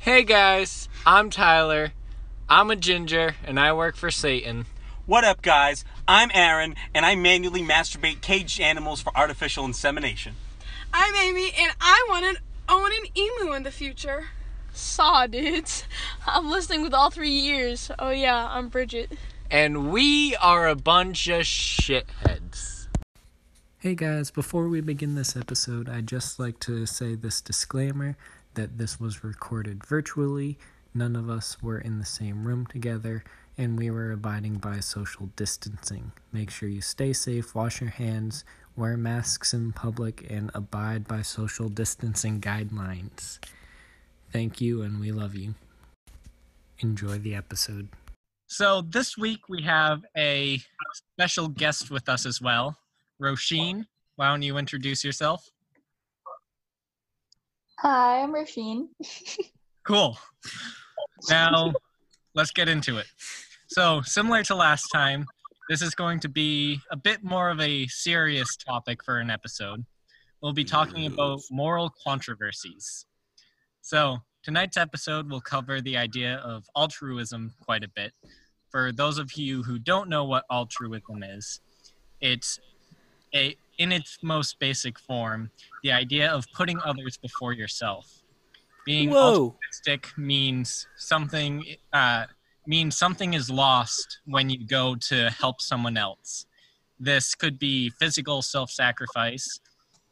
Hey guys, I'm Tyler. I'm a ginger and I work for Satan. What up, guys? I'm Aaron, and I manually masturbate caged animals for artificial insemination. I'm Amy, and I want to own an emu in the future. Saw, dudes. I'm listening with all three ears. Oh, yeah, I'm Bridget. And we are a bunch of shitheads. Hey guys, before we begin this episode, I'd just like to say this disclaimer that this was recorded virtually. None of us were in the same room together, and we were abiding by social distancing. Make sure you stay safe, wash your hands, wear masks in public, and abide by social distancing guidelines. Thank you, and we love you. Enjoy the episode. So this week we have a special guest with us as well. Roisin, why don't you introduce yourself? Hi, I'm Roisin. Cool. Now, let's get into it. So, similar to last time, this is going to be a bit more of a serious topic for an episode. We'll be talking about moral controversies. So, tonight's episode will cover the idea of altruism quite a bit. For those of you who don't know what altruism is, it's a in its most basic form, the idea of putting others before yourself. Being Whoa. altruistic means something uh, means something is lost when you go to help someone else. This could be physical self-sacrifice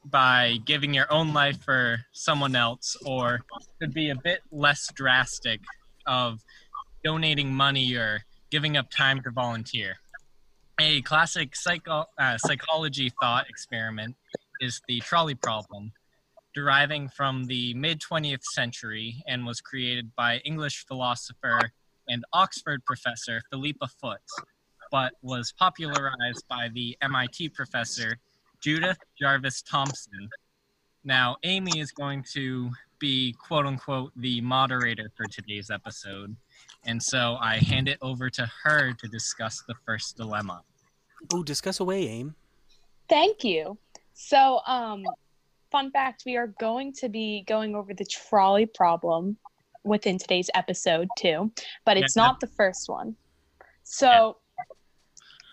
by giving your own life for someone else, or could be a bit less drastic of donating money or giving up time to volunteer. A classic psycho- uh, psychology thought experiment is the trolley problem, deriving from the mid 20th century and was created by English philosopher and Oxford professor Philippa Foot, but was popularized by the MIT professor Judith Jarvis Thomson. Now, Amy is going to be quote unquote the moderator for today's episode, and so I hand it over to her to discuss the first dilemma. Oh, discuss away, aim. Thank you. So, um, fun fact we are going to be going over the trolley problem within today's episode, too, but it's Yeah. not the first one. So,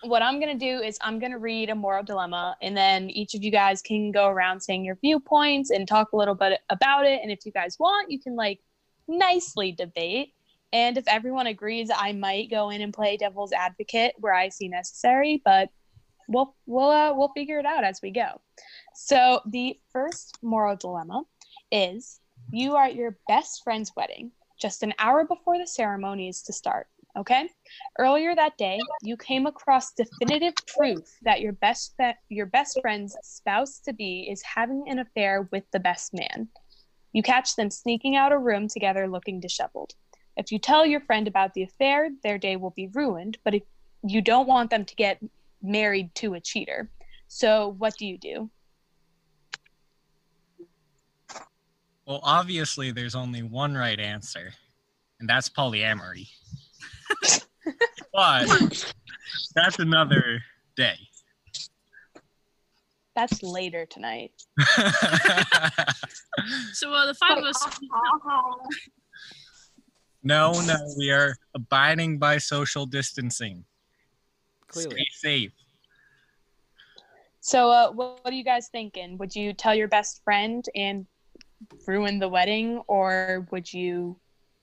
what I'm going to do is I'm going to read a moral dilemma, and then each of you guys can go around saying your viewpoints and talk a little bit about it. And if you guys want, you can like nicely debate. And if everyone agrees, I might go in and play devil's advocate where I see necessary, but we'll we'll uh, we'll figure it out as we go. So the first moral dilemma is you are at your best friend's wedding just an hour before the ceremony is to start. Okay. Earlier that day, you came across definitive proof that your best fe- your best friend's spouse to be is having an affair with the best man. You catch them sneaking out a room together, looking disheveled. If you tell your friend about the affair, their day will be ruined. But if you don't want them to get married to a cheater, so what do you do? Well, obviously, there's only one right answer, and that's polyamory. but that's another day. That's later tonight. So, uh, the five of us. no, no, we are abiding by social distancing. Clearly. Stay safe. So, uh, what, what are you guys thinking? Would you tell your best friend and ruin the wedding, or would you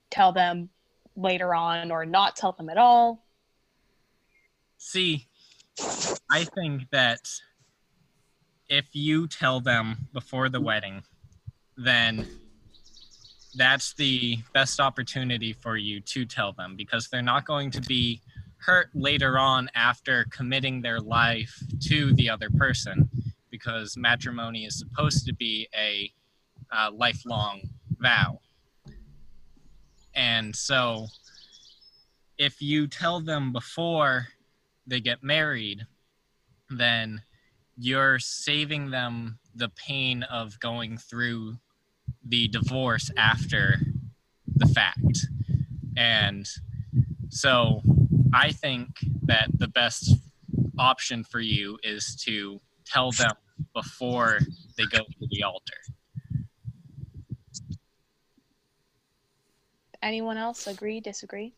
tell them later on, or not tell them at all? See, I think that if you tell them before the wedding, then that's the best opportunity for you to tell them because they're not going to be hurt later on after committing their life to the other person because matrimony is supposed to be a uh, lifelong vow. And so if you tell them before they get married, then you're saving them the pain of going through the divorce after the fact. And so I think that the best option for you is to tell them before they go to the altar. Anyone else agree, disagree?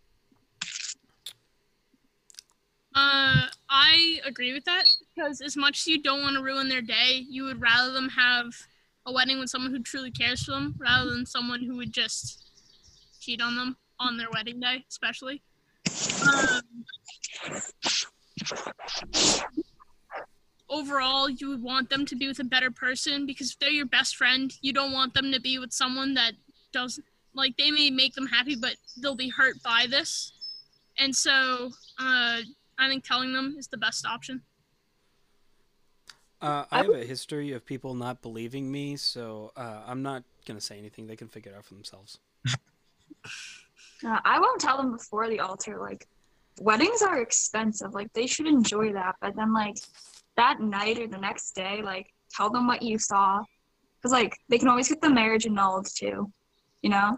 Uh, I agree with that because as much as you don't want to ruin their day, you would rather them have a wedding with someone who truly cares for them rather than someone who would just cheat on them on their wedding day, especially. Um, overall, you would want them to be with a better person because if they're your best friend, you don't want them to be with someone that doesn't like they may make them happy, but they'll be hurt by this. And so, uh, I think telling them is the best option. Uh, I have a history of people not believing me, so uh, I'm not gonna say anything. They can figure it out for themselves. Uh, I won't tell them before the altar. Like, weddings are expensive. Like, they should enjoy that. But then, like, that night or the next day, like, tell them what you saw. Because, like, they can always get the marriage annulled too. You know?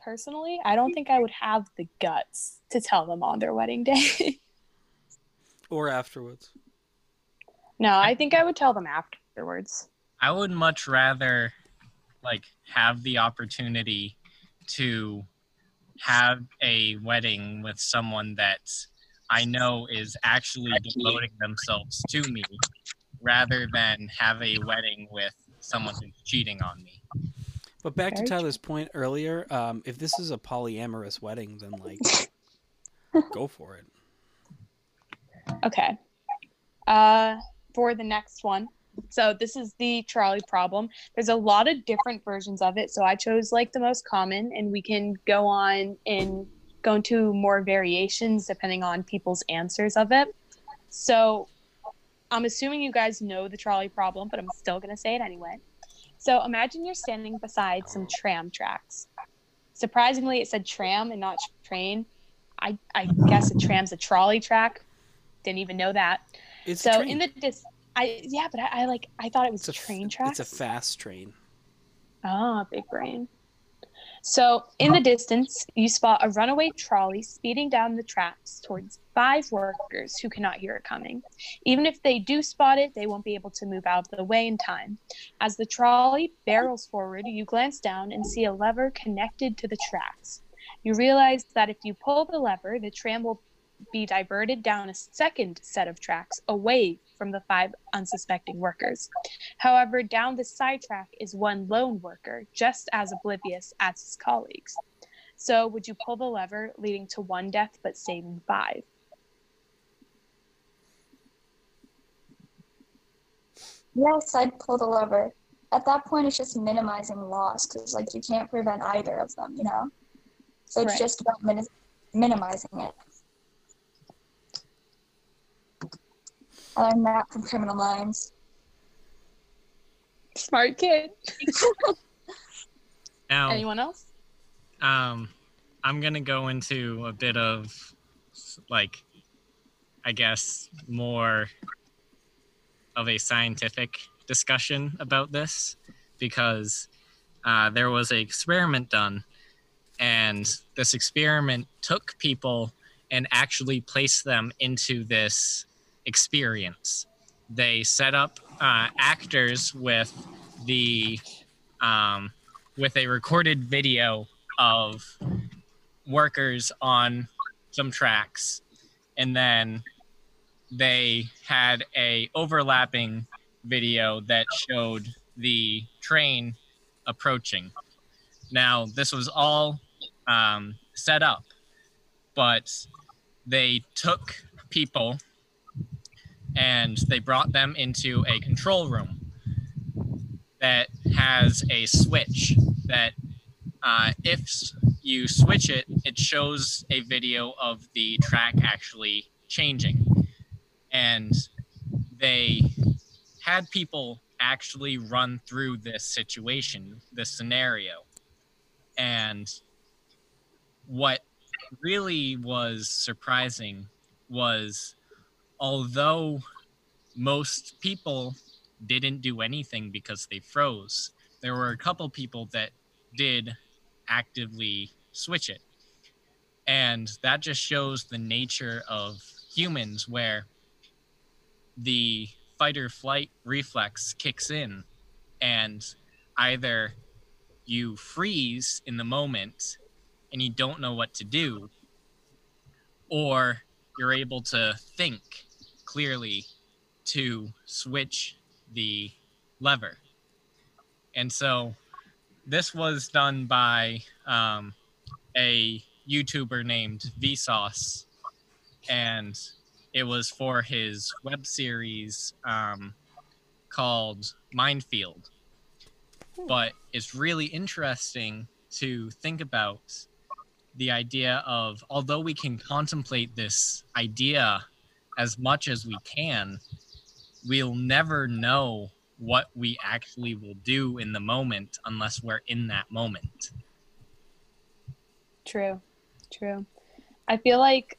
Personally, I don't think I would have the guts to tell them on their wedding day. Or afterwards. No, I think I would tell them afterwards. I would much rather like have the opportunity to have a wedding with someone that I know is actually devoting themselves to me rather than have a wedding with someone who's cheating on me. But back to Tyler's point earlier, um, if this is a polyamorous wedding, then like, go for it. Okay. Uh, for the next one. So this is the trolley problem. There's a lot of different versions of it. So I chose like the most common, and we can go on and go into more variations depending on people's answers of it. So I'm assuming you guys know the trolley problem, but I'm still gonna say it anyway. So imagine you're standing beside some tram tracks. Surprisingly, it said tram and not train. I, I guess a tram's a trolley track. Didn't even know that. It's so in the dis, I yeah, but I, I like I thought it was a train tracks. It's a fast train. Ah, big brain. So in the distance, you spot a runaway trolley speeding down the tracks towards five workers who cannot hear it coming. Even if they do spot it, they won't be able to move out of the way in time. As the trolley barrels forward, you glance down and see a lever connected to the tracks. You realize that if you pull the lever, the tram will be diverted down a second set of tracks away from the five unsuspecting workers. However, down the side track is one lone worker, just as oblivious as his colleagues. So, would you pull the lever, leading to one death but saving five? Yes, I'd pull the lever. At that point, it's just minimizing loss because, like, you can't prevent either of them, you know? So it's Right. just about min- minimizing it. I learned that from Criminal Minds. Smart kid. Now, Anyone else? um, I'm gonna go into a bit of like, I guess, more of a scientific discussion about this because uh, there was an experiment done, and this experiment took people and actually placed them into this experience. They set up uh, actors with the um, with a recorded video of workers on some tracks and then they had a overlapping video that showed the train approaching now this was all um, set up but they took people and they brought them into a control room that has a switch that uh, if you switch it, it shows a video of the track actually changing. And they had people actually run through this situation, this scenario. And what really was surprising was although most people didn't do anything because they froze, there were a couple people that did actively switch it. And that just shows the nature of humans where the fight or flight reflex kicks in and either you freeze in the moment and you don't know what to do, or you're able to think clearly to switch the lever. And so this was done by um, a YouTuber named Vsauce, and it was for his web series um, called Mind Field. But it's really interesting to think about the idea of although we can contemplate this idea as much as we can, we'll never know what we actually will do in the moment unless we're in that moment. True, true. I feel like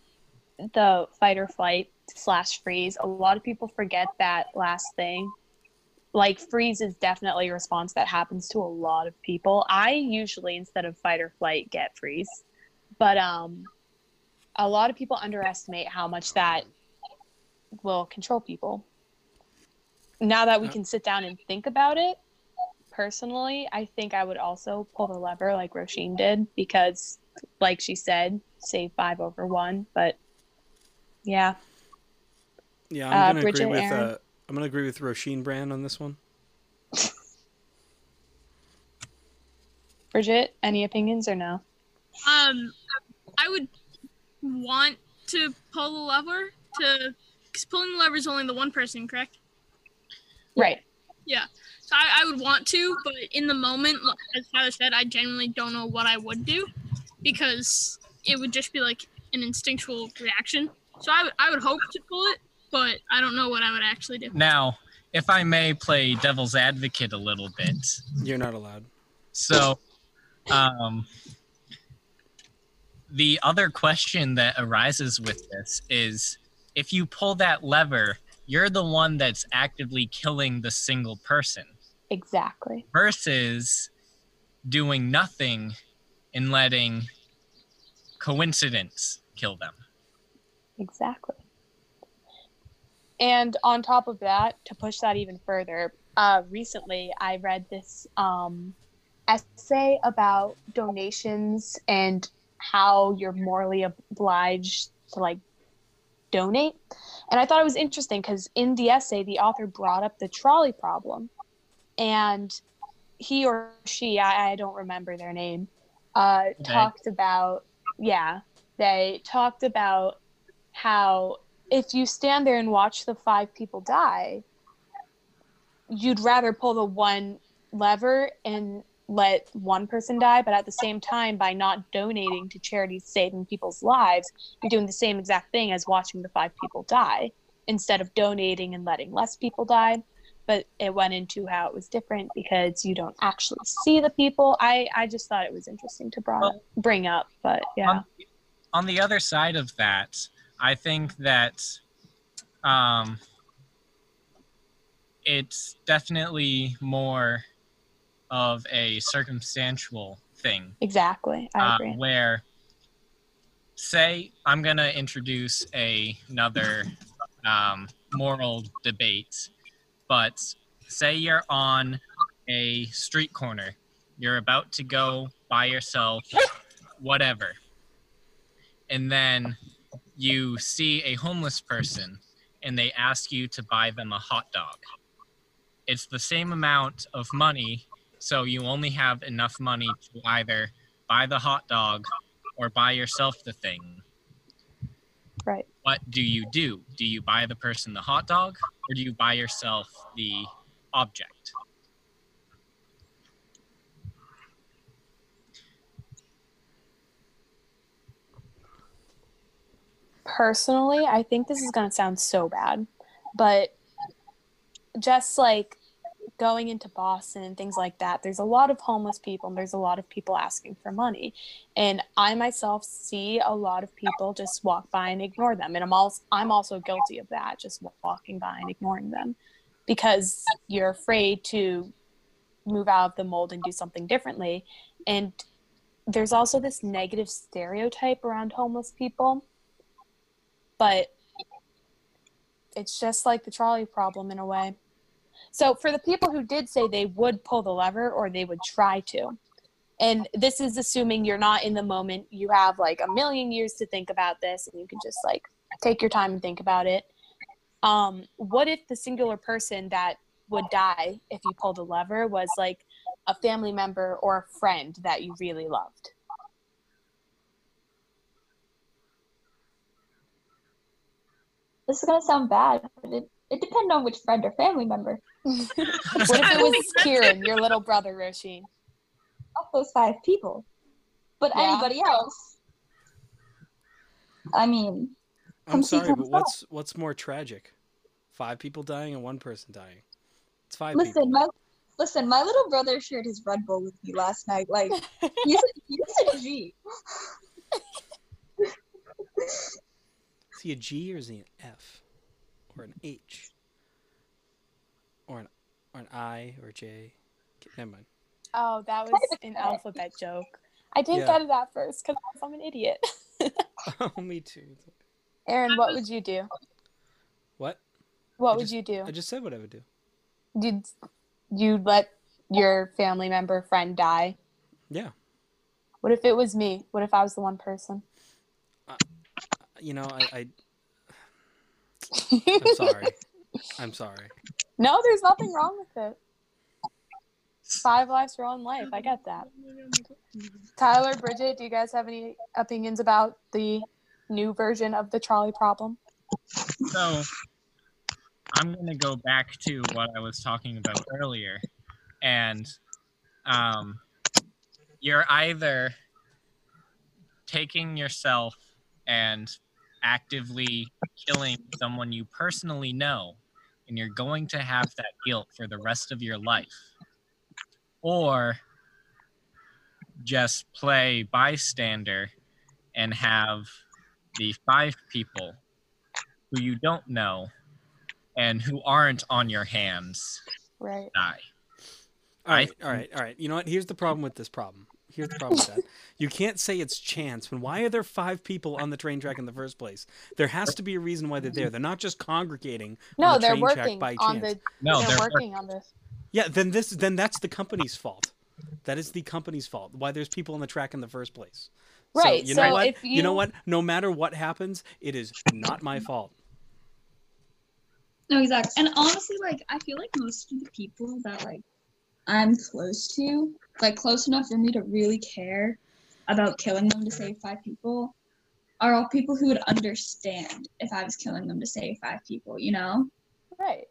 the fight or flight slash freeze, a lot of people forget that last thing. Like freeze is definitely a response that happens to a lot of people. I usually instead of fight or flight get freeze. But um a lot of people underestimate how much that will control people. Now that we can sit down and think about it, personally, I think I would also pull the lever like Roisin did because, like she said, save five over one. But yeah, Yeah, Uh, I'm gonna Bridget, agree with uh, I'm gonna agree with Roisin Brand on this one. Bridget, any opinions or no? Um, I would want to pull the lever to, because pulling the lever is only the one person, correct? Right. Yeah. So I, I would want to, but in the moment, as Tyler said, I genuinely don't know what I would do because it would just be like an instinctual reaction. So I would, I would hope to pull it, but I don't know what I would actually do. Now, if I may play devil's advocate a little bit, You're not allowed. so um, the other question that arises with this is if you pull that lever, you're the one that's actively killing the single person Exactly. versus doing nothing and letting coincidence kill them. Exactly. And on top of that, to push that even further, uh, recently I read this um, essay about donations and how you're morally obliged to like donate. And I thought it was interesting because in the essay, the author brought up the trolley problem. And he or she, I, I don't remember their name, uh, talked about, yeah, they talked about how if you stand there and watch the five people die, you'd rather pull the one lever and let one person die, but at the same time, by not donating to charities saving people's lives, you're doing the same exact thing as watching the five people die instead of donating and letting less people die. But it went into how it was different because you don't actually see the people. I, I just thought it was interesting to brought, Well- bring up, but yeah. on, on the other side of that, I think that um, it's definitely more of a circumstantial thing. Exactly. I uh, where, say, I'm going to introduce a, another um, moral debate, but say you're on a street corner, you're about to go by yourself, whatever, and then you see a homeless person and they ask you to buy them a hot dog. It's the same amount of money, so you only have enough money to either buy the hot dog or buy yourself the thing. Right. What do you do? Do you buy the person the hot dog or do you buy yourself the object? personally, I think this is going to sound so bad, but just like going into Boston and things like that, there's a lot of homeless people and there's a lot of people asking for money. And I myself see a lot of people just walk by and ignore them. And I'm also I'm also guilty of that, just walking by and ignoring them because you're afraid to move out of the mold and do something differently. And there's also this negative stereotype around homeless people but it's just like the trolley problem in a way. So for the people who did say they would pull the lever or they would try to, and this is assuming you're not in the moment. You have like a million years to think about this, and you can just like take your time and think about it. Um, what if the singular person that would die if you pulled the lever was like a family member or a friend that you really loved? This is gonna sound bad, but it, it depends on which friend or family member. What if it was Kieran, your little brother, Roisin? Of those five people. But Yeah. anybody else. I mean, I'm sorry, but yourself. what's what's more tragic? Five people dying and one person dying. It's five listen, people. my listen, my little brother shared his Red Bull with me last night. Like he's a, he's a G. Is he a G or is he an F? Or an H? Or an I or a J? Never mind. Oh, that was an alphabet joke. I didn't Yeah. get it at first because I'm an idiot. oh, me too. Aaron, what would you do? What? What I would just- you do? I just said what I would do. Did you let your family member friend die? Yeah. What if it was me? What if I was the one person? Uh, you know, I, I I'm sorry. I'm sorry. No, there's nothing wrong with it. Five lives for one life. I get that. Tyler, Bridget, do you guys have any opinions about the new version of the trolley problem? So I'm going to go back to what I was talking about earlier. And um, you're either taking yourself and actively killing someone you personally know, and you're going to have that guilt for the rest of your life, or just play bystander and have the five people who you don't know and who aren't on your hands Right. die. All right, I- all right, all right. You know what? Here's the problem with this problem. Here's the problem with that. You can't say it's chance when why are there five people on the train track in the first place? There has to be a reason why they're there. They're not just congregating No, on the they're train track working by on chance. the. No, they're, they're working on this. Yeah, then this then that's the company's fault. That is the company's fault. Why there's people on the track in the first place. Right, So, you know so what? if you know what? No matter what happens, it is not my fault. No, exactly. And honestly, like I feel like most of the people that like I'm close to, like close enough for me to really care about killing them to save five people, are all people who would understand if I was killing them to save five people, you know? Right.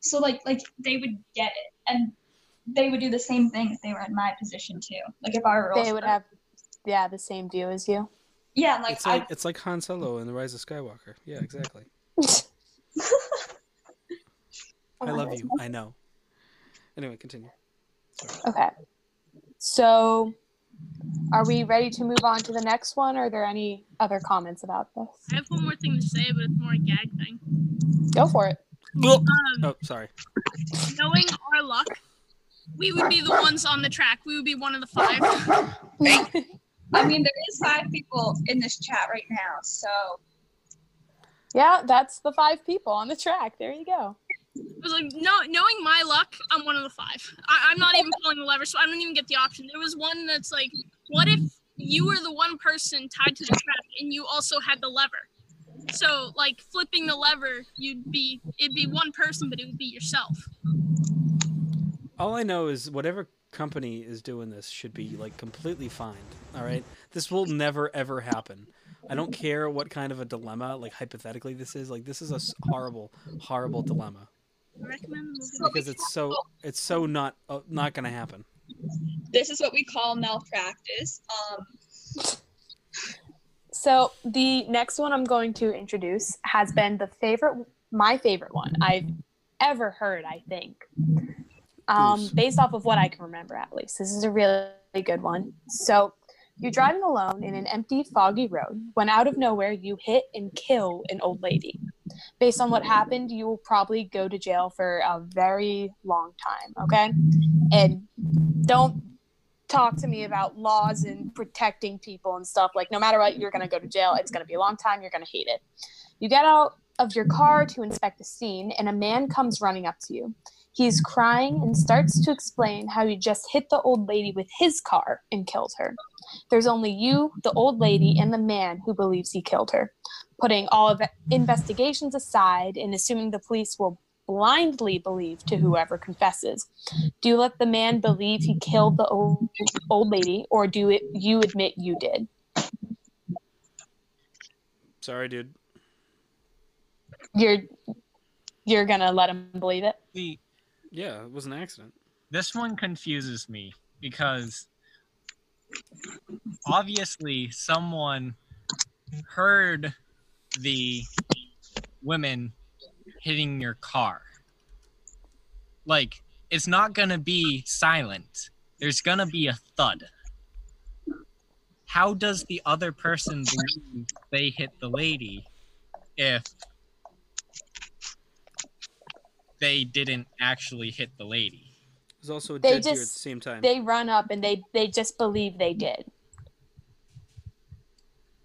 So like like they would get it and they would do the same thing if they were in my position too. Like if I were They also- would have, yeah, the same view as you. Yeah, like, It's I like it's like Han Solo in The Rise of Skywalker. Yeah, exactly. I love you. I know. Anyway, continue. Okay. So, are we ready to move on to the next one? Or are there any other comments about this? I have one more thing to say, but it's more a gag thing. Go for it. Um, Oh, sorry. knowing our luck, we would be the ones on the track. We would be one of the five. I mean there is five people in this chat right now, so Yeah, that's the five people on the track. There you go. It was like no, knowing my luck, I'm one of the five. I, I'm not even pulling the lever, so I don't even get the option. There was one that's like, what if you were the one person tied to the track and you also had the lever? So like flipping the lever, you'd be it'd be one person, but it would be yourself. All I know is whatever company is doing this should be like completely fined. All right, this will never ever happen. I don't care what kind of a dilemma, like hypothetically, this is. Like this is a horrible, horrible dilemma I recommend the movie. because it's so it's so not uh, not gonna happen. this is what we call malpractice. Um So the next one I'm going to introduce has been the favorite, my favorite one I've ever heard. I think, um, based off of what I can remember, at least this is a really good one. So you're driving alone in an empty, foggy road when out of nowhere you hit and kill an old lady. Based on what happened, you will probably go to jail for a very long time. Okay, and don't talk to me about laws and protecting people and stuff. Like, no matter what, you're going to go to jail. It's going to be a long time. You're going to hate it. You get out of your car to inspect the scene, and a man comes running up to you. He's crying and starts to explain how he just hit the old lady with his car and killed her. There's only you, the old lady, and the man who believes he killed her. Putting all of investigations aside and assuming the police will blindly believe to whoever confesses, do you let the man believe he killed the old, old lady, or do it, you admit you did? Sorry, dude. You're you're gonna let him believe it? The Yeah, it was an accident. this one confuses me because obviously someone heard the women hitting your car. Like, it's not gonna be silent. There's gonna be a thud. How does the other person believe they hit the lady if they didn't actually hit the lady? There's also a They dead deer at the just- same time. They run up and they they just believe they did.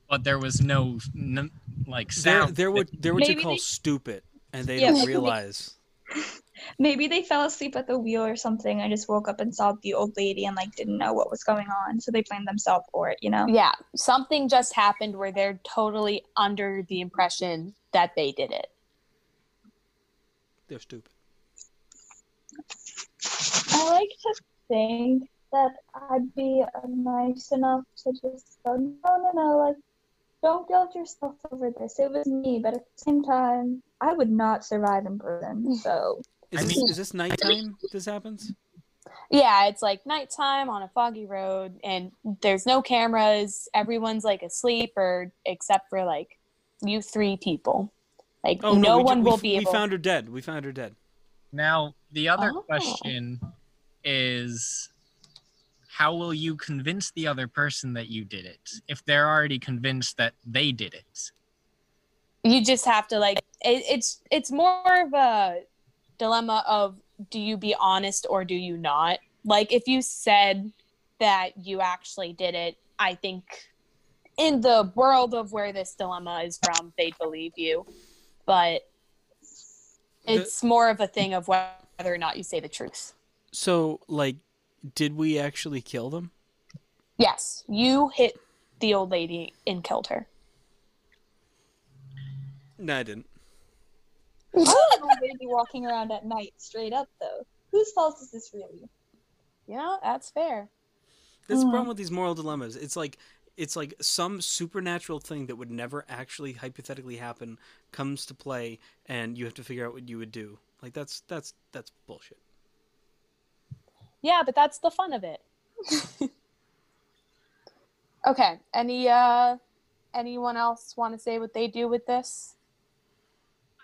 But there was no, n- like They're, sound. they're what they're what you call they- stupid, and they Yeah, don't maybe they- realize. Maybe they fell asleep at the wheel or something. I just woke up and saw the old lady and like didn't know what was going on, so they blamed themselves for it. You know? Yeah, something just happened where they're totally under the impression that they did it. They're stupid. I like to think that I'd be uh, nice enough to just go, no, no, no, like, don't guilt yourself over this. It was me, but at the same time, I would not survive in prison. So, Is I this, mean- is this nighttime? This happens. Yeah, it's like nighttime on a foggy road, and there's no cameras. Everyone's like asleep, or except for like you three people. Like Oh no, we, one we, will f- be We able. found her dead. We found her dead. Now, the other Oh. question is how will you convince the other person that you did it if they're already convinced that they did it? you just have to like it, it's it's more of a dilemma of do you be honest or do you not? Like if you said that you actually did it i think in the world of where this dilemma is from they'd believe you. But it's more of a thing of whether or not you say the truth So, like, did we actually kill them? yes you hit the old lady and killed her No, I didn't. I don't know baby walking around at night straight up, though. Whose fault is this really? yeah that's fair That's the Mm. problem with these moral dilemmas. It's like it's like some supernatural thing that would never actually hypothetically happen comes to play, and you have to figure out what you would do. Like that's that's that's bullshit. Yeah, but that's the fun of it. okay. Any uh anyone else want to say what they do with this?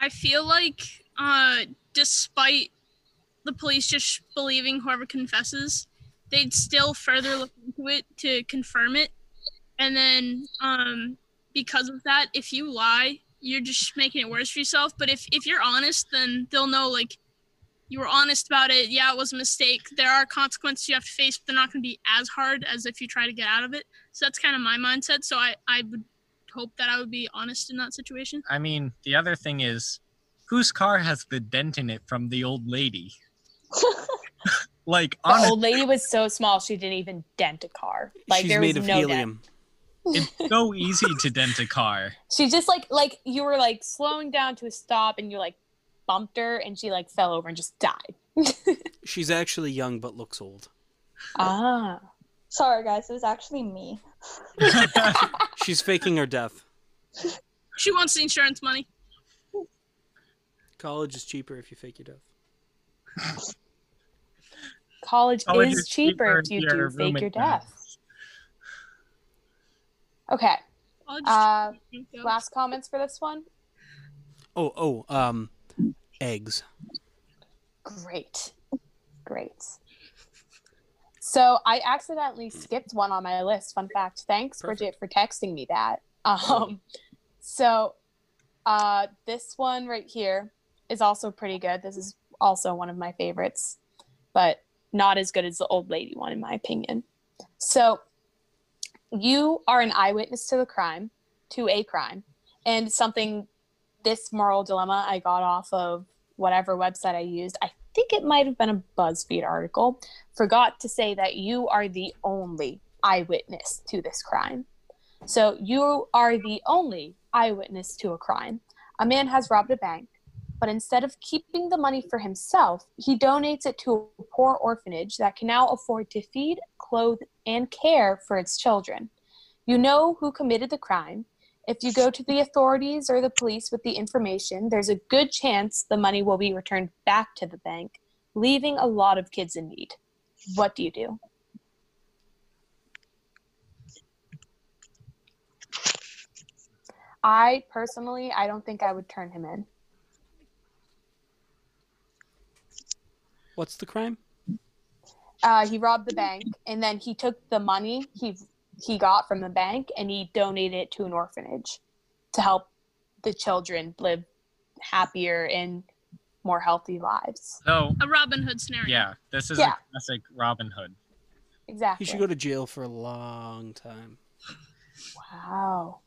I feel like, uh, despite the police just believing whoever confesses, they'd still further look into it to confirm it. And then, um, because of that, if you lie, you're just making it worse for yourself. But if, if you're honest, then they'll know, like, you were honest about it. Yeah, it was a mistake. There are consequences you have to face, but they're not going to be as hard as if you try to get out of it. So that's kind of my mindset. So I, I would hope that I would be honest in that situation. I mean, the other thing is whose car has the dent in it from the old lady? like, The honestly, old lady was so small she didn't even dent a car. Like She's there made was of no dent. it's so easy to dent a car. She just like like you were like slowing down to a stop and you like bumped her and she like fell over and just died. She's actually young but looks old. Ah. Sorry, guys, it was actually me. She's faking her death. She wants the insurance money. College is cheaper if you fake your death. College is it is cheaper if you do fake your death. Okay. Uh last comments for this one? Oh, oh, um, eggs. Great. Great. So I accidentally skipped one on my list. Fun fact. Thanks, Bridget, for texting me that. Um, so uh, this one right here is also pretty good. This is also one of my favorites, but not as good as the old lady one, in my opinion. So you are an eyewitness to the crime, to a crime, and something. This moral dilemma I got off of whatever website I used. I think it might have been a BuzzFeed article, forgot to say that you are the only eyewitness to this crime. So you are the only eyewitness to a crime. A man has robbed a bank, but instead of keeping the money for himself, he donates it to a poor orphanage that can now afford to feed, clothe, and care for its children. You know who committed the crime. If you go to the authorities or the police with the information, there's a good chance the money will be returned back to the bank, leaving a lot of kids in need. What do you do? I personally, I don't think I would turn him in. What's the crime? Uh, he robbed the bank, and then he took the money he he got from the bank and he donated it to an orphanage to help the children live happier and more healthy lives. So A Robin Hood scenario. yeah, this is Yeah. a classic Robin Hood. Exactly. He should go to jail for a long time. Wow.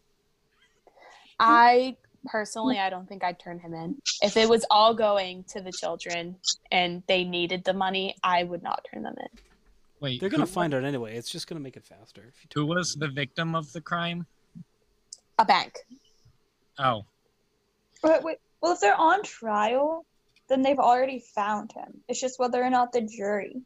I personally, I don't think I'd turn him in. If it was all going to the children and they needed the money, I would not turn them in. Wait, They're gonna who- find out anyway. It's just gonna make it faster. If you Who was the victim of the crime? A bank. Oh, But wait, well, if they're on trial, then they've already found him. It's just whether or not the jury.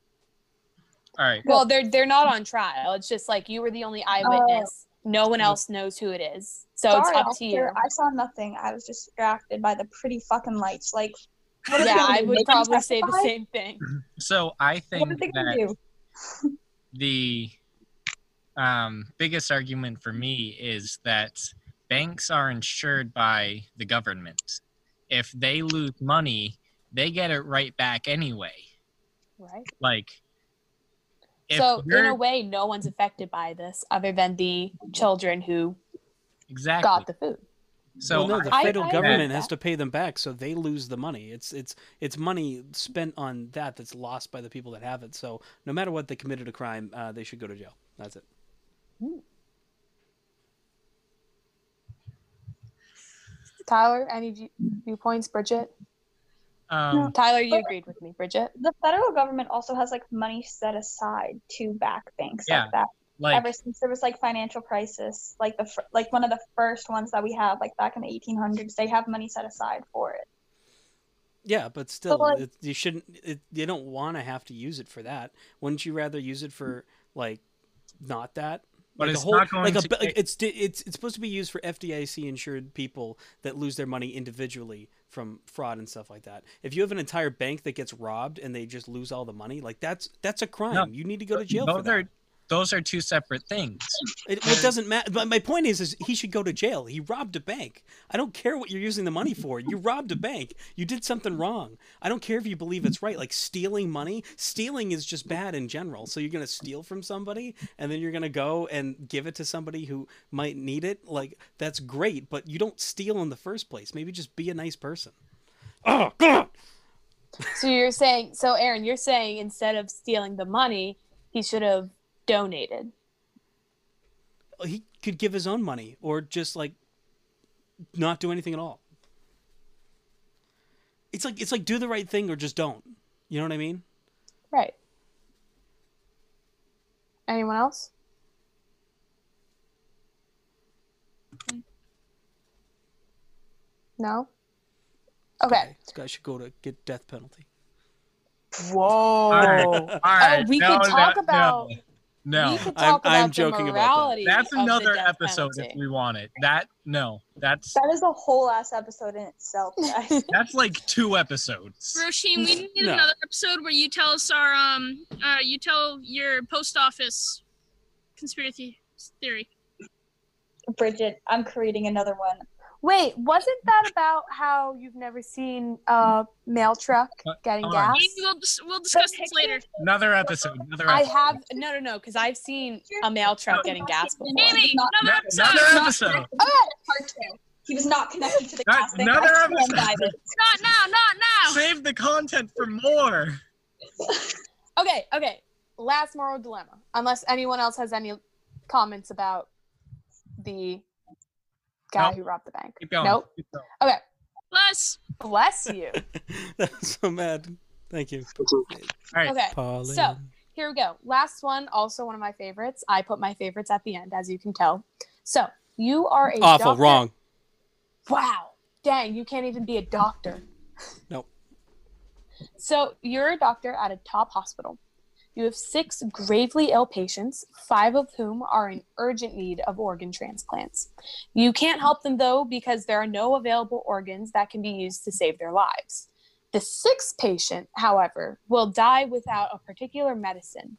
all right. Well, they're they're not on trial. It's just like you were the only eyewitness. Oh. no one else knows who it is. So it's up to you. officer, I saw nothing. I was distracted by the pretty fucking lights. Like, what are they Yeah, I would make him probably say the same thing. So I What think are they gonna that do? The um, biggest argument for me is that banks are insured by the government. If they lose money, they get it right back anyway. Right. Like, if so in a way, no one's affected by this other than the children who exactly. got the food. So well, no, the I- federal I agree government with has to pay them back, so they lose the money. It's it's it's money spent on that that's lost by the people that have it. So no matter what, they committed a crime. Uh, they should go to jail. That's it. Tyler, any view- viewpoints? Bridget? um, Tyler, you agreed with me. Bridget? The federal government also has like money set aside to back banks Yeah, like that. Like Ever since there was like financial crisis, like the fir- like one of the first ones that we have, like back in the 1800s, they have money set aside for it. Yeah, but still, like- it, you shouldn't. It, you don't want to have to use it for that. Wouldn't you rather use it for like not that? But like it's not going like a, to like it's it's it's supposed to be used for FDIC insured people that lose their money individually from fraud and stuff like that. If you have an entire bank that gets robbed and they just lose all the money, like that's that's a crime. No, you need to go to jail for that. are those are two separate things. It, it doesn't matter. But my point is, is he should go to jail. He robbed a bank. I don't care what you're using the money for. You robbed a bank. You did something wrong. I don't care if you believe it's right. Like stealing money, stealing is just bad in general. So you're gonna steal from somebody, and then you're gonna go and give it to somebody who might need it. Like that's great, but you don't steal in the first place. Maybe just be a nice person. Oh God! So you're saying, so Aaron, you're saying instead of stealing the money, he should have donated. He could give his own money, or just like not do anything at all. It's like it's like do the right thing or just don't. You know what I mean? Right. Anyone else? No? Okay. This guy should go to get death penalty. Whoa. All right, all right. Oh, we no, could talk no, about No, I'm- I'm joking about that. that's another episode penalty. if we want it. That no, that's That is a whole ass episode in itself, guys. that's like two episodes. Roisin, we need No. another episode where you tell us our um uh you tell your post office conspiracy theory. Bridget, I'm creating another one. Wait, wasn't that about how you've never seen a mail truck Uh, getting hold gas? Maybe we'll we'll discuss this later. Another episode. Another I have no, no, no, because I've seen a mail truck getting gas before. Amy, Not- another episode. another episode. connected to the cartoon. He was not connected to the Not- casting. another I episode. Not now, not now. Save the content for more. Okay, okay. Last moral dilemma. Unless anyone else has any comments about the guy Nope. who robbed the bank. Keep going. Nope. Keep going. Okay. Bless. Bless you. That's so mad. Thank you. All right. Okay. Pauline. So here we go. Last one, also one of my favorites. I put my favorites at the end, as you can tell. So you are a Awful. doctor- Wrong. Wow. Dang, you can't even be a doctor. Nope. So you're a doctor at a top hospital. You have six gravely ill patients, five of whom are in urgent need of organ transplants. You can't help them though because there are no available organs that can be used to save their lives. The sixth patient, however, will die without a particular medicine.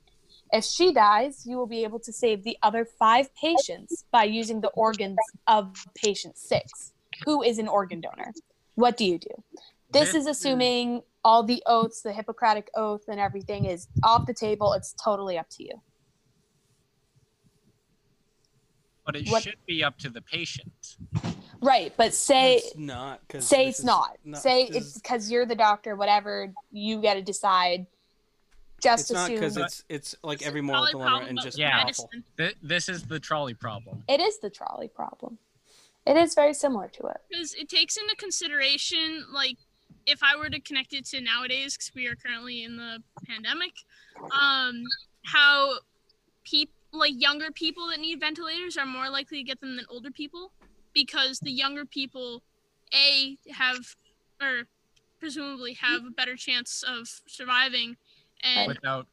If she dies, you will be able to save the other five patients by using the organs of patient six, who is an organ donor. What do you do? This is assuming all the oaths, the Hippocratic oath, and everything is off the table. It's totally up to you. But it What- should be up to the patient. Right, but say It's not. 'cause say it's is not. say this it's because you're the doctor. Whatever you got to decide. Just It's not assume because it's it's like It's every moral dilemma and just Yeah. awful. Th- this is the trolley problem. it is the trolley problem. It is very similar to it. because it takes into consideration like if i were to connect it to nowadays because we are currently in the pandemic um how people like younger people that need ventilators are more likely to get them than older people because the younger people a have or presumably have a better chance of surviving and without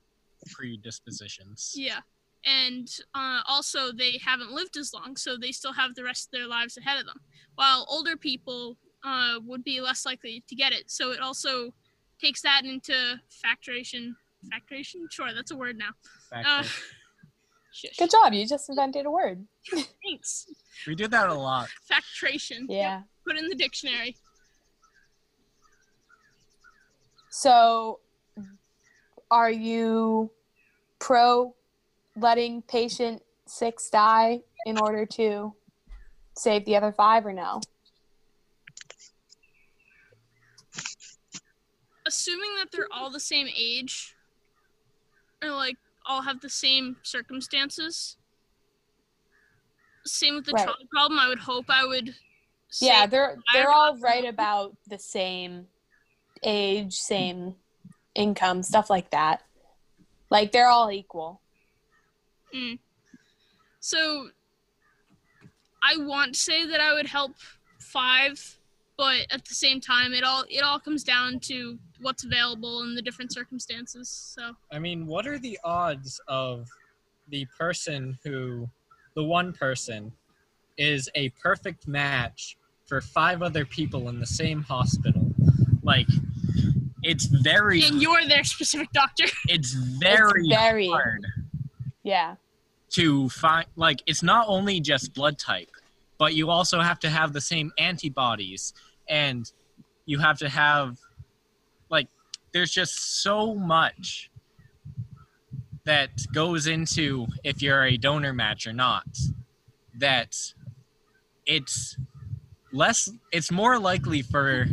predispositions. yeah. And uh, also, they haven't lived as long, so they still have the rest of their lives ahead of them. While older people uh, would be less likely to get it. So it also takes that into factoration. Factoration? Sure, that's a word now. Uh, Good job. You just invented a word. Thanks. we do that a lot. Factoration. Yep, Yeah. Put in the dictionary. So, are you pro letting patient six die in order to save the other five, or no? Assuming that they're all the same age, or like all have the same circumstances. Same with the Right. trolley problem. I would hope I would. Yeah, they're they're all right about the same age, same income, stuff like that. Like they're all equal. Mm. So I want to say that I would help five, but at the same time, it all it all comes down to what's available in the different circumstances. So I mean, what are the odds of the person who, the one person, is a perfect match for five other people in the same hospital? Like, it's very, and you're their specific doctor. it's very, it's very hard yeah. to find. Like, it's not only just blood type, but you also have to have the same antibodies, and you have to have, like, there's just so much that goes into if you're a donor match or not that it's less it's more likely for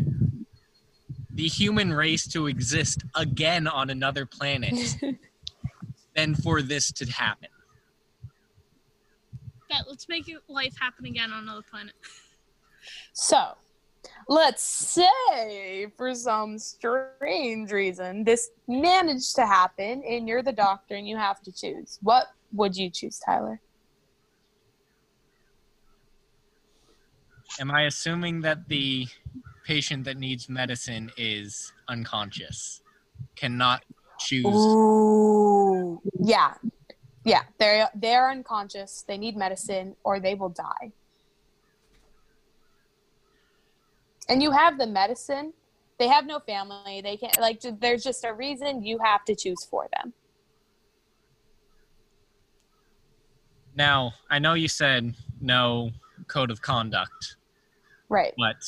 the human race to exist again on another planet than for this to happen that let's make life happen again on another planet. So, let's say for some strange reason this managed to happen and you're the doctor and you have to choose. What would you choose, Tyler? am i assuming that the patient that needs medicine is unconscious cannot choose Ooh. Yeah. Yeah, they're they're unconscious. They need medicine or they will die. And you have the medicine. They have no family. They can't like there's just a reason you have to choose for them. now i know you said no code of conduct Right. But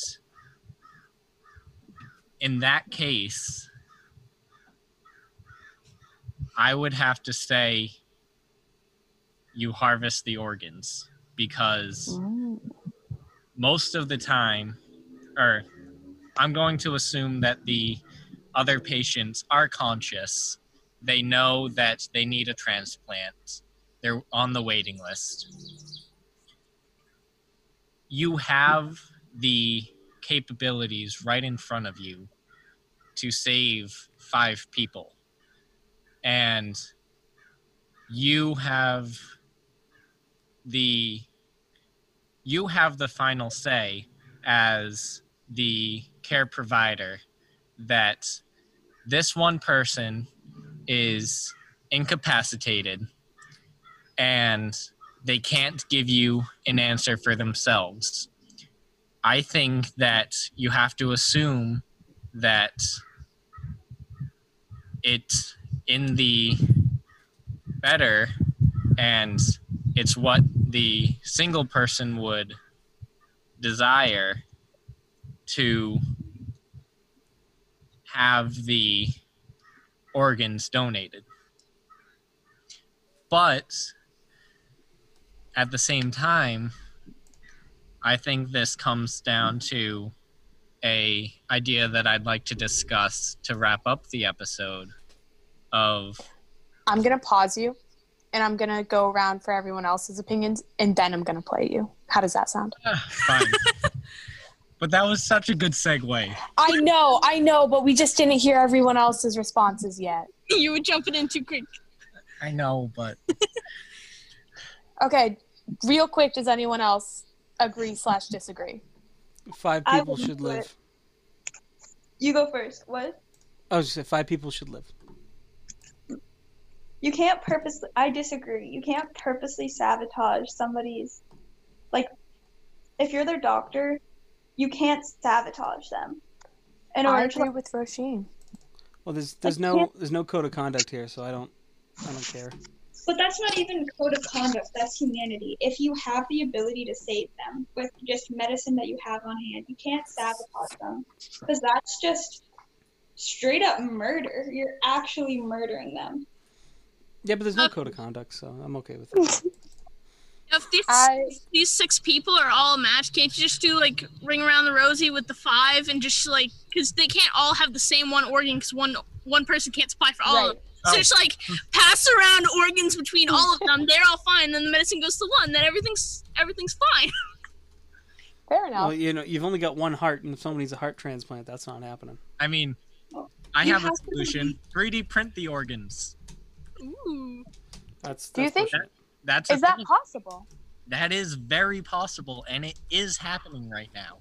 in that case, I would have to say you harvest the organs because mm. most of the time, or I'm going to assume that the other patients are conscious. They know that they need a transplant. They're on the waiting list. You have the capabilities right in front of you to save five people and you have the you have the final say as the care provider that this one person is incapacitated and they can't give you an answer for themselves. I think that you have to assume that it's in the better and it's what the single person would desire to have the organs donated. But at the same time, I think this comes down to a idea that I'd like to discuss to wrap up the episode of I'm gonna pause you, and I'm gonna go around for everyone else's opinions, and then I'm gonna play you. How does that sound? Ah, fine. but that was such a good segue. I know, I know, but we just didn't hear everyone else's responses yet. You were jumping in too quick. I know, but Okay, real quick, does anyone else agree slash disagree? Five people should live. it. You go first. What? I was just saying five people should live. You can't purposely. I disagree. You can't purposely sabotage somebody's. Like, if you're their doctor, you can't sabotage them. In I order to with Roisin. Well, there's there's I no can't- there's no code of conduct here, so I don't I don't care. But that's not even code of conduct. That's humanity. If you have the ability to save them with just medicine that you have on hand, you can't sabotage them because that's just straight up murder. You're actually murdering them. Yeah, but there's no uh, code of conduct, so I'm okay with it. If these, I these six people are all matched, can't you just do like ring around the rosy with the five and just like because they can't all have the same one organ because one one person can't supply for all of them. So Oh. just like oh. pass around organs between all of them. They're all fine. Then the medicine goes to one. Then everything's everything's fine. Fair enough. Well, you know, you've only got one heart, and if someone needs a heart transplant, that's not happening. I mean, I You have a solution. 3D print the organs. Ooh. That's. Do you think- bullshit. That's Is that thing. possible? that is very possible, and it is happening right now.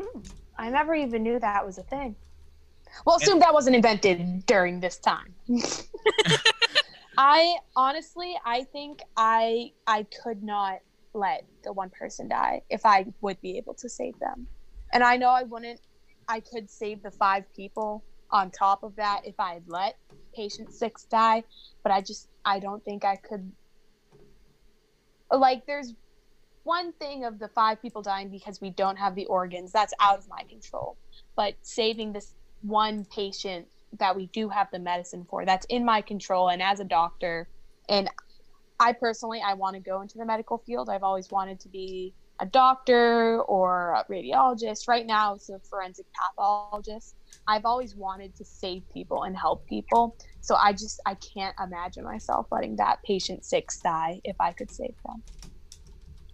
Hmm. I never even knew that was a thing. Well, assume that wasn't invented during this time. I honestly, I think I I could not let the one person die if I would be able to save them. And I know I wouldn't I could save the five people on top of that if I had let patient 6 die, but I just I don't think I could like there's one thing of the five people dying because we don't have the organs that's out of my control. But saving this one patient that we do have the medicine for that's in my control and as a doctor. And i personally i want to go into the medical field. I've always wanted to be a doctor or a radiologist. Right now it's a forensic pathologist i've always wanted to save people and help people. So i just i can't imagine myself letting that patient six die if i could save them.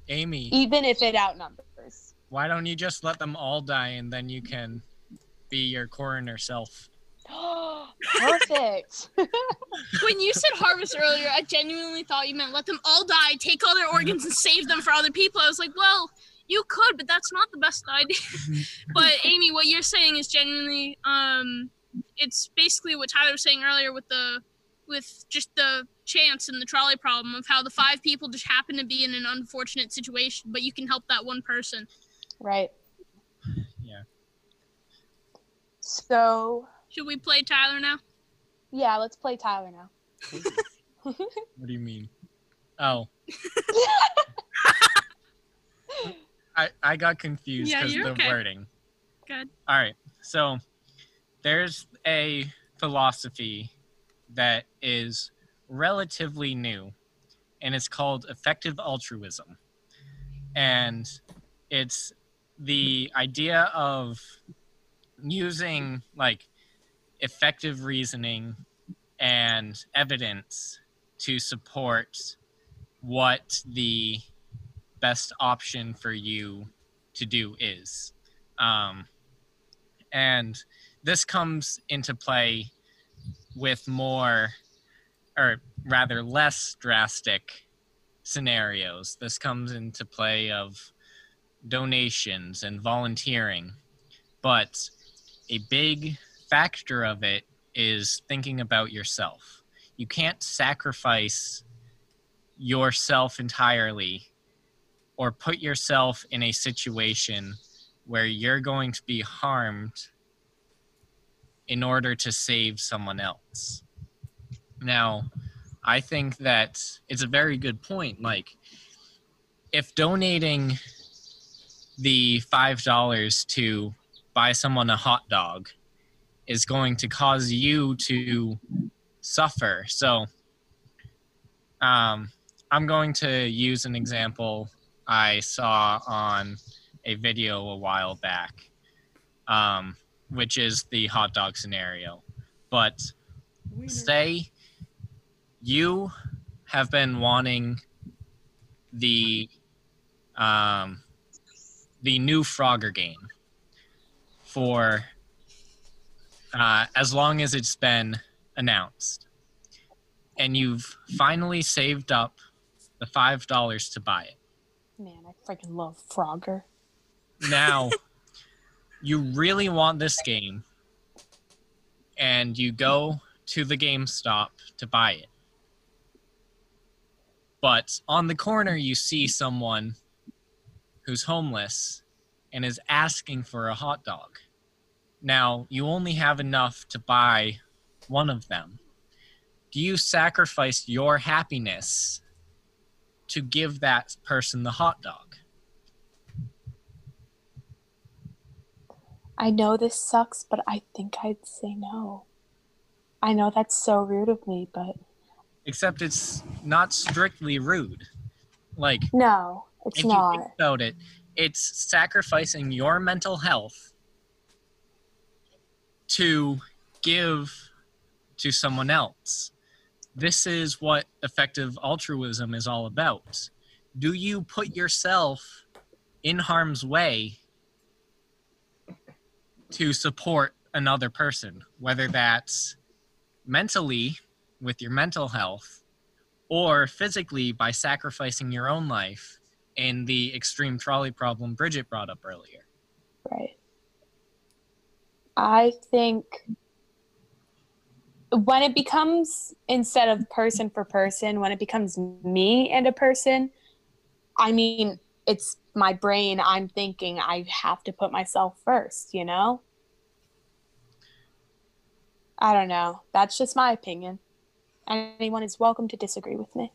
Amy, even if it outnumbers. Why don't you just let them all die and then you can be your coroner self? perfect. When you said harvest earlier, I genuinely thought you meant let them all die, take all their organs, and save them for other people. I was like, well, you could, but that's not the best idea. but Amy, what you're saying is genuinely, um, it's basically what Tyler was saying earlier with the, with just the chance and the trolley problem of how the five people just happen to be in an unfortunate situation, but you can help that one person. right Yeah. so Should we play Tyler now? yeah let's play tyler now What do you mean? Oh. I I got confused Yeah, because you're the okay. wording. Good. All right. So there's a philosophy that is relatively new and it's called effective altruism. And it's the idea of using like effective reasoning and evidence to support what the best option for you to do is. Um, and this comes into play with more, or rather less drastic scenarios. This comes into play of donations and volunteering. But a big factor of it is thinking about yourself. You can't sacrifice yourself entirely or put yourself in a situation where you're going to be harmed in order to save someone else. Now, I think that it's a very good point. Like, if donating the $5 to buy someone a hot dog is going to cause you to suffer. So, um, I'm going to use an example I saw on a video a while back, um, which is the hot dog scenario. But say you have been wanting the um, the new Frogger game for uh, as long as it's been announced, and you've finally saved up the five dollars to buy it. Freaking love Frogger. Now, you really want this game, and you go to the GameStop to buy it. But on the corner, you see someone who's homeless and is asking for a hot dog. Now, you only have enough to buy one of them. Do you sacrifice your happiness to give that person the hot dog? I know this sucks, but I think I'd say no. I know that's so rude of me, but Except it's not strictly rude. Like, no, it's if you not. think about it, it's sacrificing your mental health to give to someone else. This is what effective altruism is all about. Do you put yourself in harm's way to support another person, whether that's mentally with your mental health or physically by sacrificing your own life in the extreme trolley problem Bridget brought up earlier? Right. I think when it becomes instead of person for person, when it becomes me and a person, I mean, it's my brain. I'm thinking I have to put myself first, you know? I don't know. That's just my opinion. Anyone is welcome to disagree with me.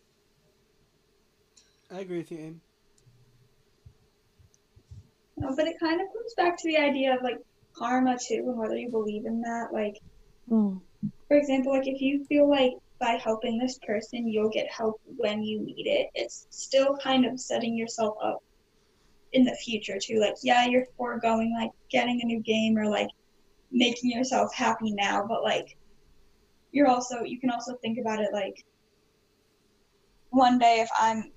I agree with you, Aim. No, but it kind of comes back to the idea of like karma too, and whether you believe in that. Like, Mm. for example, like if you feel like by helping this person you'll get help when you need it, it's still kind of setting yourself up in the future too. Like, yeah, you're foregoing like getting a new game or like making yourself happy now, but like you're also you can also think about it like one day if I'm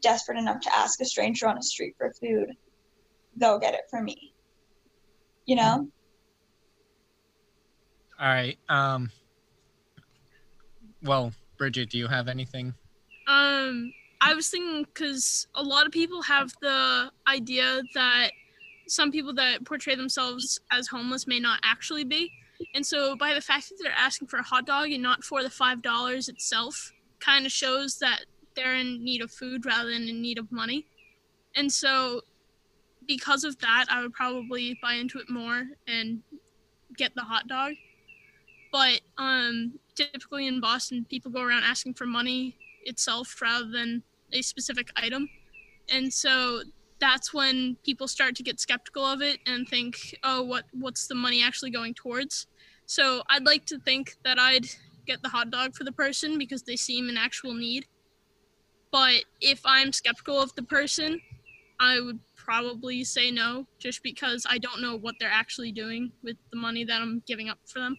desperate enough to ask a stranger on a street for food, they'll get it for me. You know? All right. Um well, Bridget, do you have anything? Um, I was thinking because a lot of people have the idea that some people that portray themselves as homeless may not actually be. And so, by the fact that they're asking for a hot dog and not for the $5 itself, kind of shows that they're in need of food rather than in need of money. And so, because of that, I would probably buy into it more and get the hot dog. But um, typically in Boston, people go around asking for money itself rather than a specific item. And so that's when people start to get skeptical of it and think, oh, what what's the money actually going towards? So I'd like to think that I'd get the hot dog for the person because they seem in actual need. But if I'm skeptical of the person, I would probably say no just because I don't know what they're actually doing with the money that I'm giving up for them.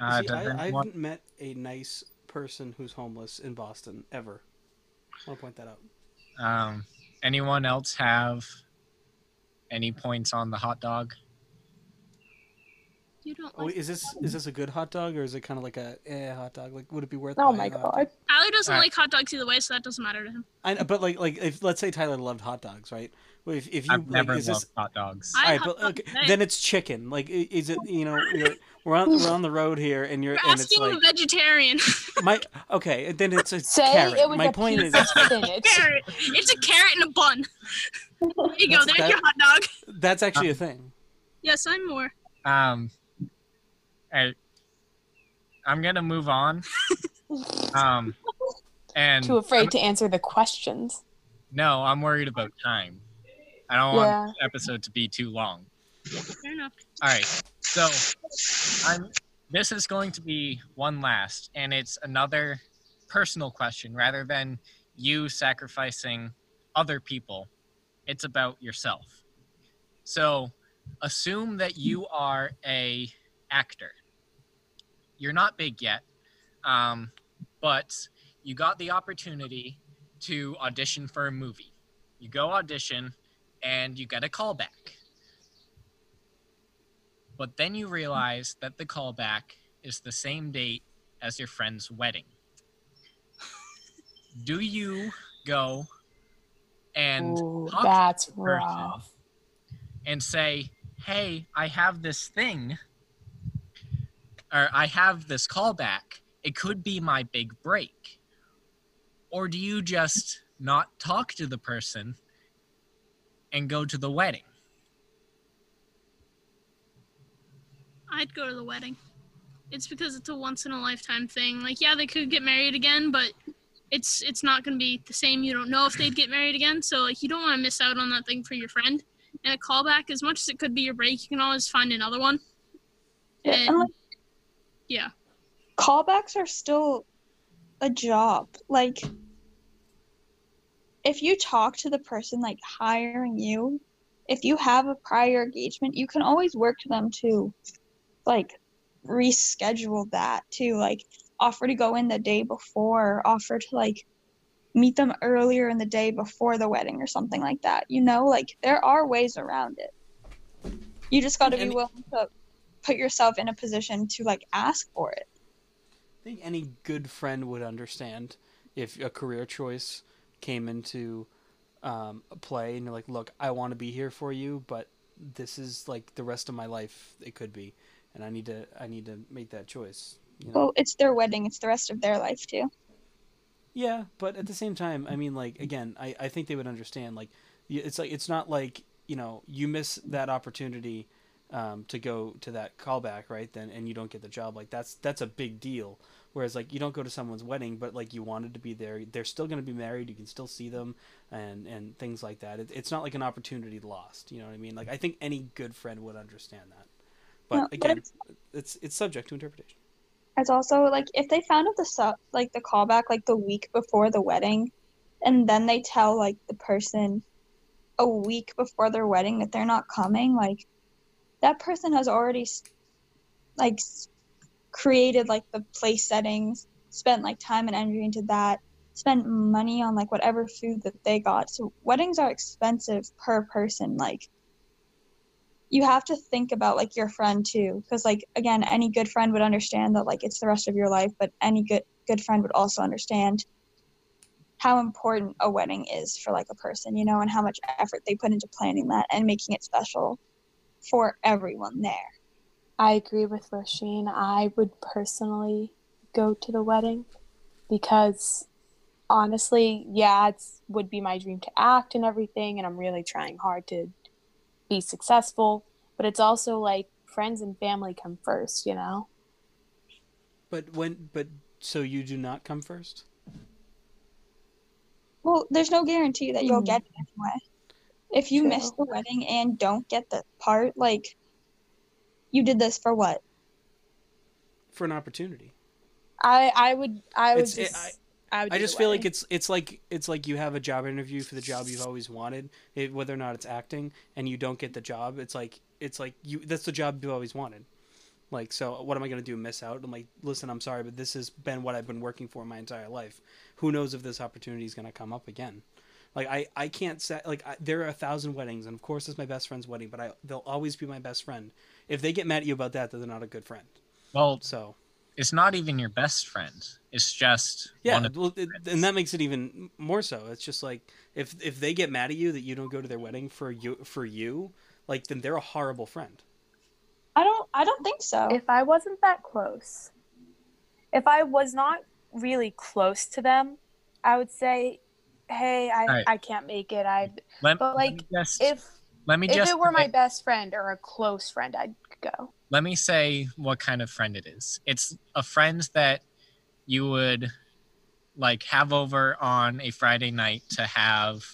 Uh, See, I, I haven't met a nice person who's homeless in Boston ever. I want to point that out. Um, anyone else have any points on the hot dog? You don't Oh, is this is this a good hot dog or is it kind of like a eh hot dog? Like, would it be worth? Oh my a hot dog? god. Tyler doesn't Alright. like hot dogs either way, so that doesn't matter to him. I know, but like like if let's say Tyler loved hot dogs, right? Well, if if you I've like, never is loved this hot dogs. All right, but okay, dogs then it's chicken. Like, is it you know you're, we're on we're on the road here and you're You're and it's asking like a vegetarian. my okay then it's a Say carrot. it was my a point piece is of spinach. carrot. It's a carrot and a bun. There you go. That's- There's that- your hot dog. that's actually a thing. Yes, I'm more. Um, I, I'm gonna move on. Um, and Too afraid to answer the questions. no, I'm worried about time. I don't Yeah. want this episode to be too long. Fair enough. All right, so I'm. This is going to be one last, and it's another personal question rather than you sacrificing other people. It's about yourself. So, assume that you are a actor. You're not big yet, um, but you got the opportunity to audition for a movie. You go audition, and you get a callback. But then you realize that the callback is the same date as your friend's wedding. Do you go and Ooh, that's rough. and say, "Hey, I have this thing, or I have this callback. It could be my big break," or do you just not talk to the person and go to the wedding? I'd go to the wedding. It's because it's a once in a lifetime thing. Like, yeah, they could get married again, but it's it's not gonna be the same. You don't know if they'd get married again, so like you don't want to miss out on that thing for your friend. And a callback, as much as it could be your break, you can always find another one. Yeah, And- and like Yeah. callbacks are still a job. Like if you talk to the person like hiring you, if you have a prior engagement, you can always work to them to like reschedule that to like offer to go in the day before, offer to like meet them earlier in the day before the wedding or something like that. You know, like there are ways around it. You just got to be willing to put yourself in a position to like ask for it. I think any good friend would understand if a career choice came into um, a play and you're like, look, I want to be here for you, but this is like the rest of my life. It could be, and I need to I need to make that choice. You know? Well, it's their wedding. It's the rest of their life too. Yeah, but at the same time, I mean, like again, I, I think they would understand. Like, it's like it's not like you know you miss that opportunity um, to go to that callback, right? Then and you don't get the job. Like that's that's a big deal. Whereas like you don't go to someone's wedding, but like you wanted to be there. They're still going to be married. You can still see them and and things like that. It, it's not like an opportunity lost. You know what I mean? Like I think any good friend would understand that. But No, but again, it's- it's it's subject to interpretation. It's also like if they found out the su- like the callback like the week before the wedding, and then they tell like the person a week before their wedding that they're not coming, like that person has already like created like the place settings, spent like time and energy into that, spent money on like whatever food that they got. So weddings are expensive per person. Like you have to think about like your friend too because like again any good friend would understand that like it's the rest of your life but any good good friend would also understand how important a wedding is for like a person you know and how much effort they put into planning that and making it special for everyone there I agree with Roisin. I would personally go to the wedding because honestly, yeah, it would be my dream to act and everything, and I'm really trying hard to be successful. But it's also like friends and family come first, you know? But when but so you do not come first. well there's no guarantee that you'll Mhm. get it anyway if you True. miss the wedding and don't get the part like you did this for what for an opportunity. I I would I would It's- it- I- I, would I just the feel like it's it's like it's like you have a job interview for the job you've always wanted, it, whether or not it's acting, and you don't get the job. It's like it's like you that's the job you've always wanted. Like so, what am I gonna do? Miss out? I'm like, listen, I'm sorry, but this has been what I've been working for my entire life. Who knows if this opportunity is gonna come up again? Like I, I can't say like I, there are a thousand weddings, and of course it's my best friend's wedding, but I they'll always be my best friend. If they get mad at you about that, then they're not a good friend. Well, So it's not even your best friend. It's just yeah, one of well, it, and that makes it even more so. It's just like if if they get mad at you that you don't go to their wedding for you for you, like then they're a horrible friend. I don't I don't think so. If I wasn't that close, if I was not really close to them, I would say, "Hey, I, Alright. I can't make it." I Let, but let like me just, if let me if just it were my say- best friend or a close friend, I'd go. let me say what kind of friend it is. It's a friend that you would like have over on a Friday night to have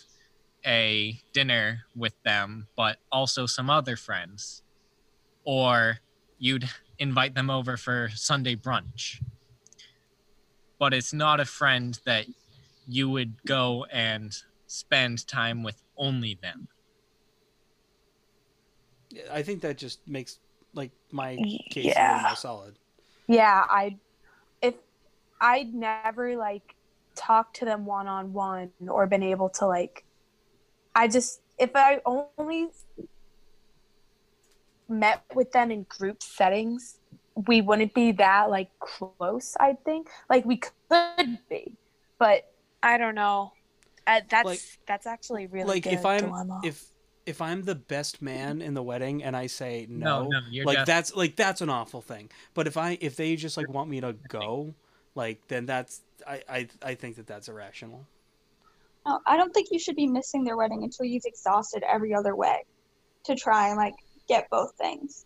a dinner with them, but also some other friends. Or you'd invite them over for Sunday brunch. But it's not a friend that you would go and spend time with only them. I think that just makes like my case a Yeah. little more solid. Yeah, I if I'd never like talked to them one on one or been able to like I just if I only met with them in group settings, we wouldn't be that like close, I think. Like we could be, but I don't know. Uh, that's Like- that's actually really like good if I'm dilemma. if if I'm the best man in the wedding and I say No, no, no, you're like def- that's like that's an awful thing. But if I if they just like want me to go, like then that's I I, I think that that's irrational. No, I don't think you should be missing their wedding until you've exhausted every other way to try and like get both things.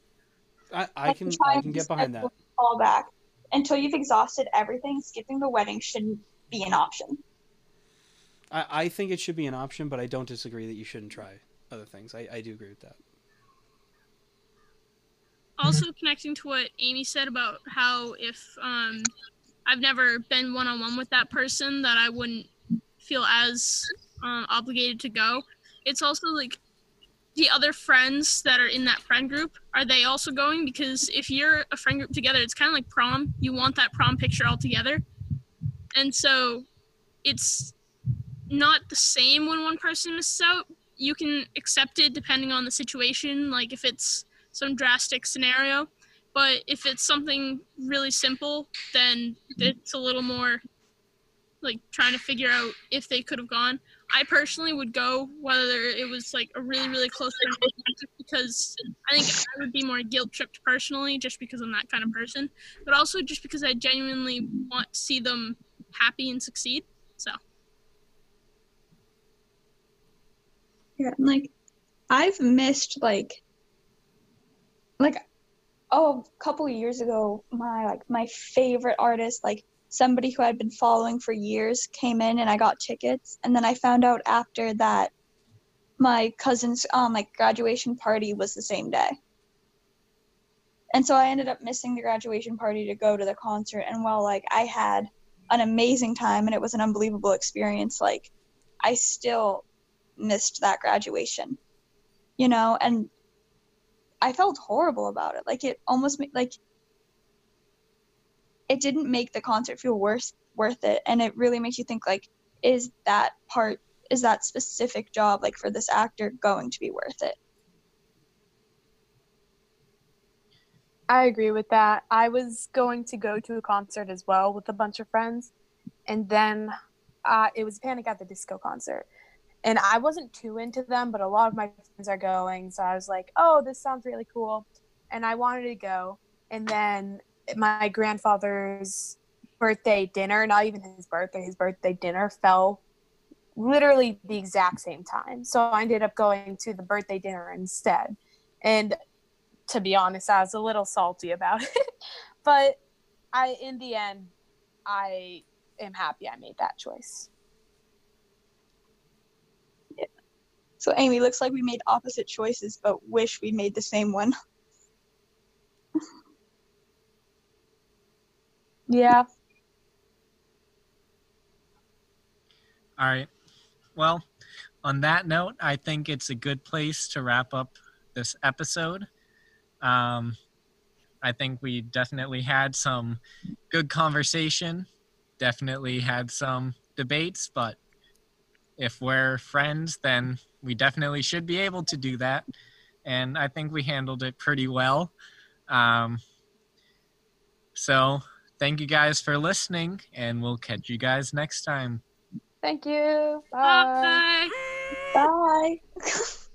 I, I Like, can try I and can get behind that. Fall back until you've exhausted everything. Skipping the wedding shouldn't be an option. I, I think it should be an option, but I don't disagree that you shouldn't try other things. I, I do agree with that. also connecting to what Amy said about how if um, I've never been one on one with that person, that I wouldn't feel as um, obligated to go. It's also like the other friends that are in that friend group are they also going? Because if you're a friend group together, it's kind of like prom. You want that prom picture all together, and so it's not the same when one person misses out. You can accept it depending on the situation. Like if it's some drastic scenario. But if it's something really simple, then it's a little more like trying to figure out if they could have gone. I personally would go whether it was like a really, really close friend because I think I would be more guilt tripped personally just because I'm that kind of person. But also just because I genuinely want to see them happy and succeed. So Yeah, like I've missed like like oh a couple years ago my like my favorite artist like somebody who I'd been following for years came in and I got tickets and then I found out after that my cousin's um like graduation party was the same day. And so I ended up missing the graduation party to go to the concert and while like I had an amazing time and it was an unbelievable experience like I still missed that graduation you know and i felt horrible about it. Like it almost like it didn't make the concert feel worth worth it. And it really makes you think like is that part is that specific job like for this actor going to be worth it? I agree with that. I was going to go to a concert as well with a bunch of friends, and then uh, it was Panic at the Disco concert, and I wasn't too into them, but a lot of my friends are going, so I was like, "Oh, this sounds really cool," and I wanted to go. And then my grandfather's birthday dinner, not even his birthday, his birthday dinner fell literally the exact same time, so I ended up going to the birthday dinner instead, and to be honest, I was a little salty about it. but I in the end I am happy I made that choice. So amy looks like we made opposite choices but wish we made the same one Yeah. All right. Well, on that note, I think it's a good place to wrap up this episode. Um, I think we definitely had some good conversation, definitely had some debates, but if we're friends, then we definitely should be able to do that. And I think we handled it pretty well. Um, so thank you guys for listening, and we'll catch you guys next time. Thank you. Bye. Bye. Bye.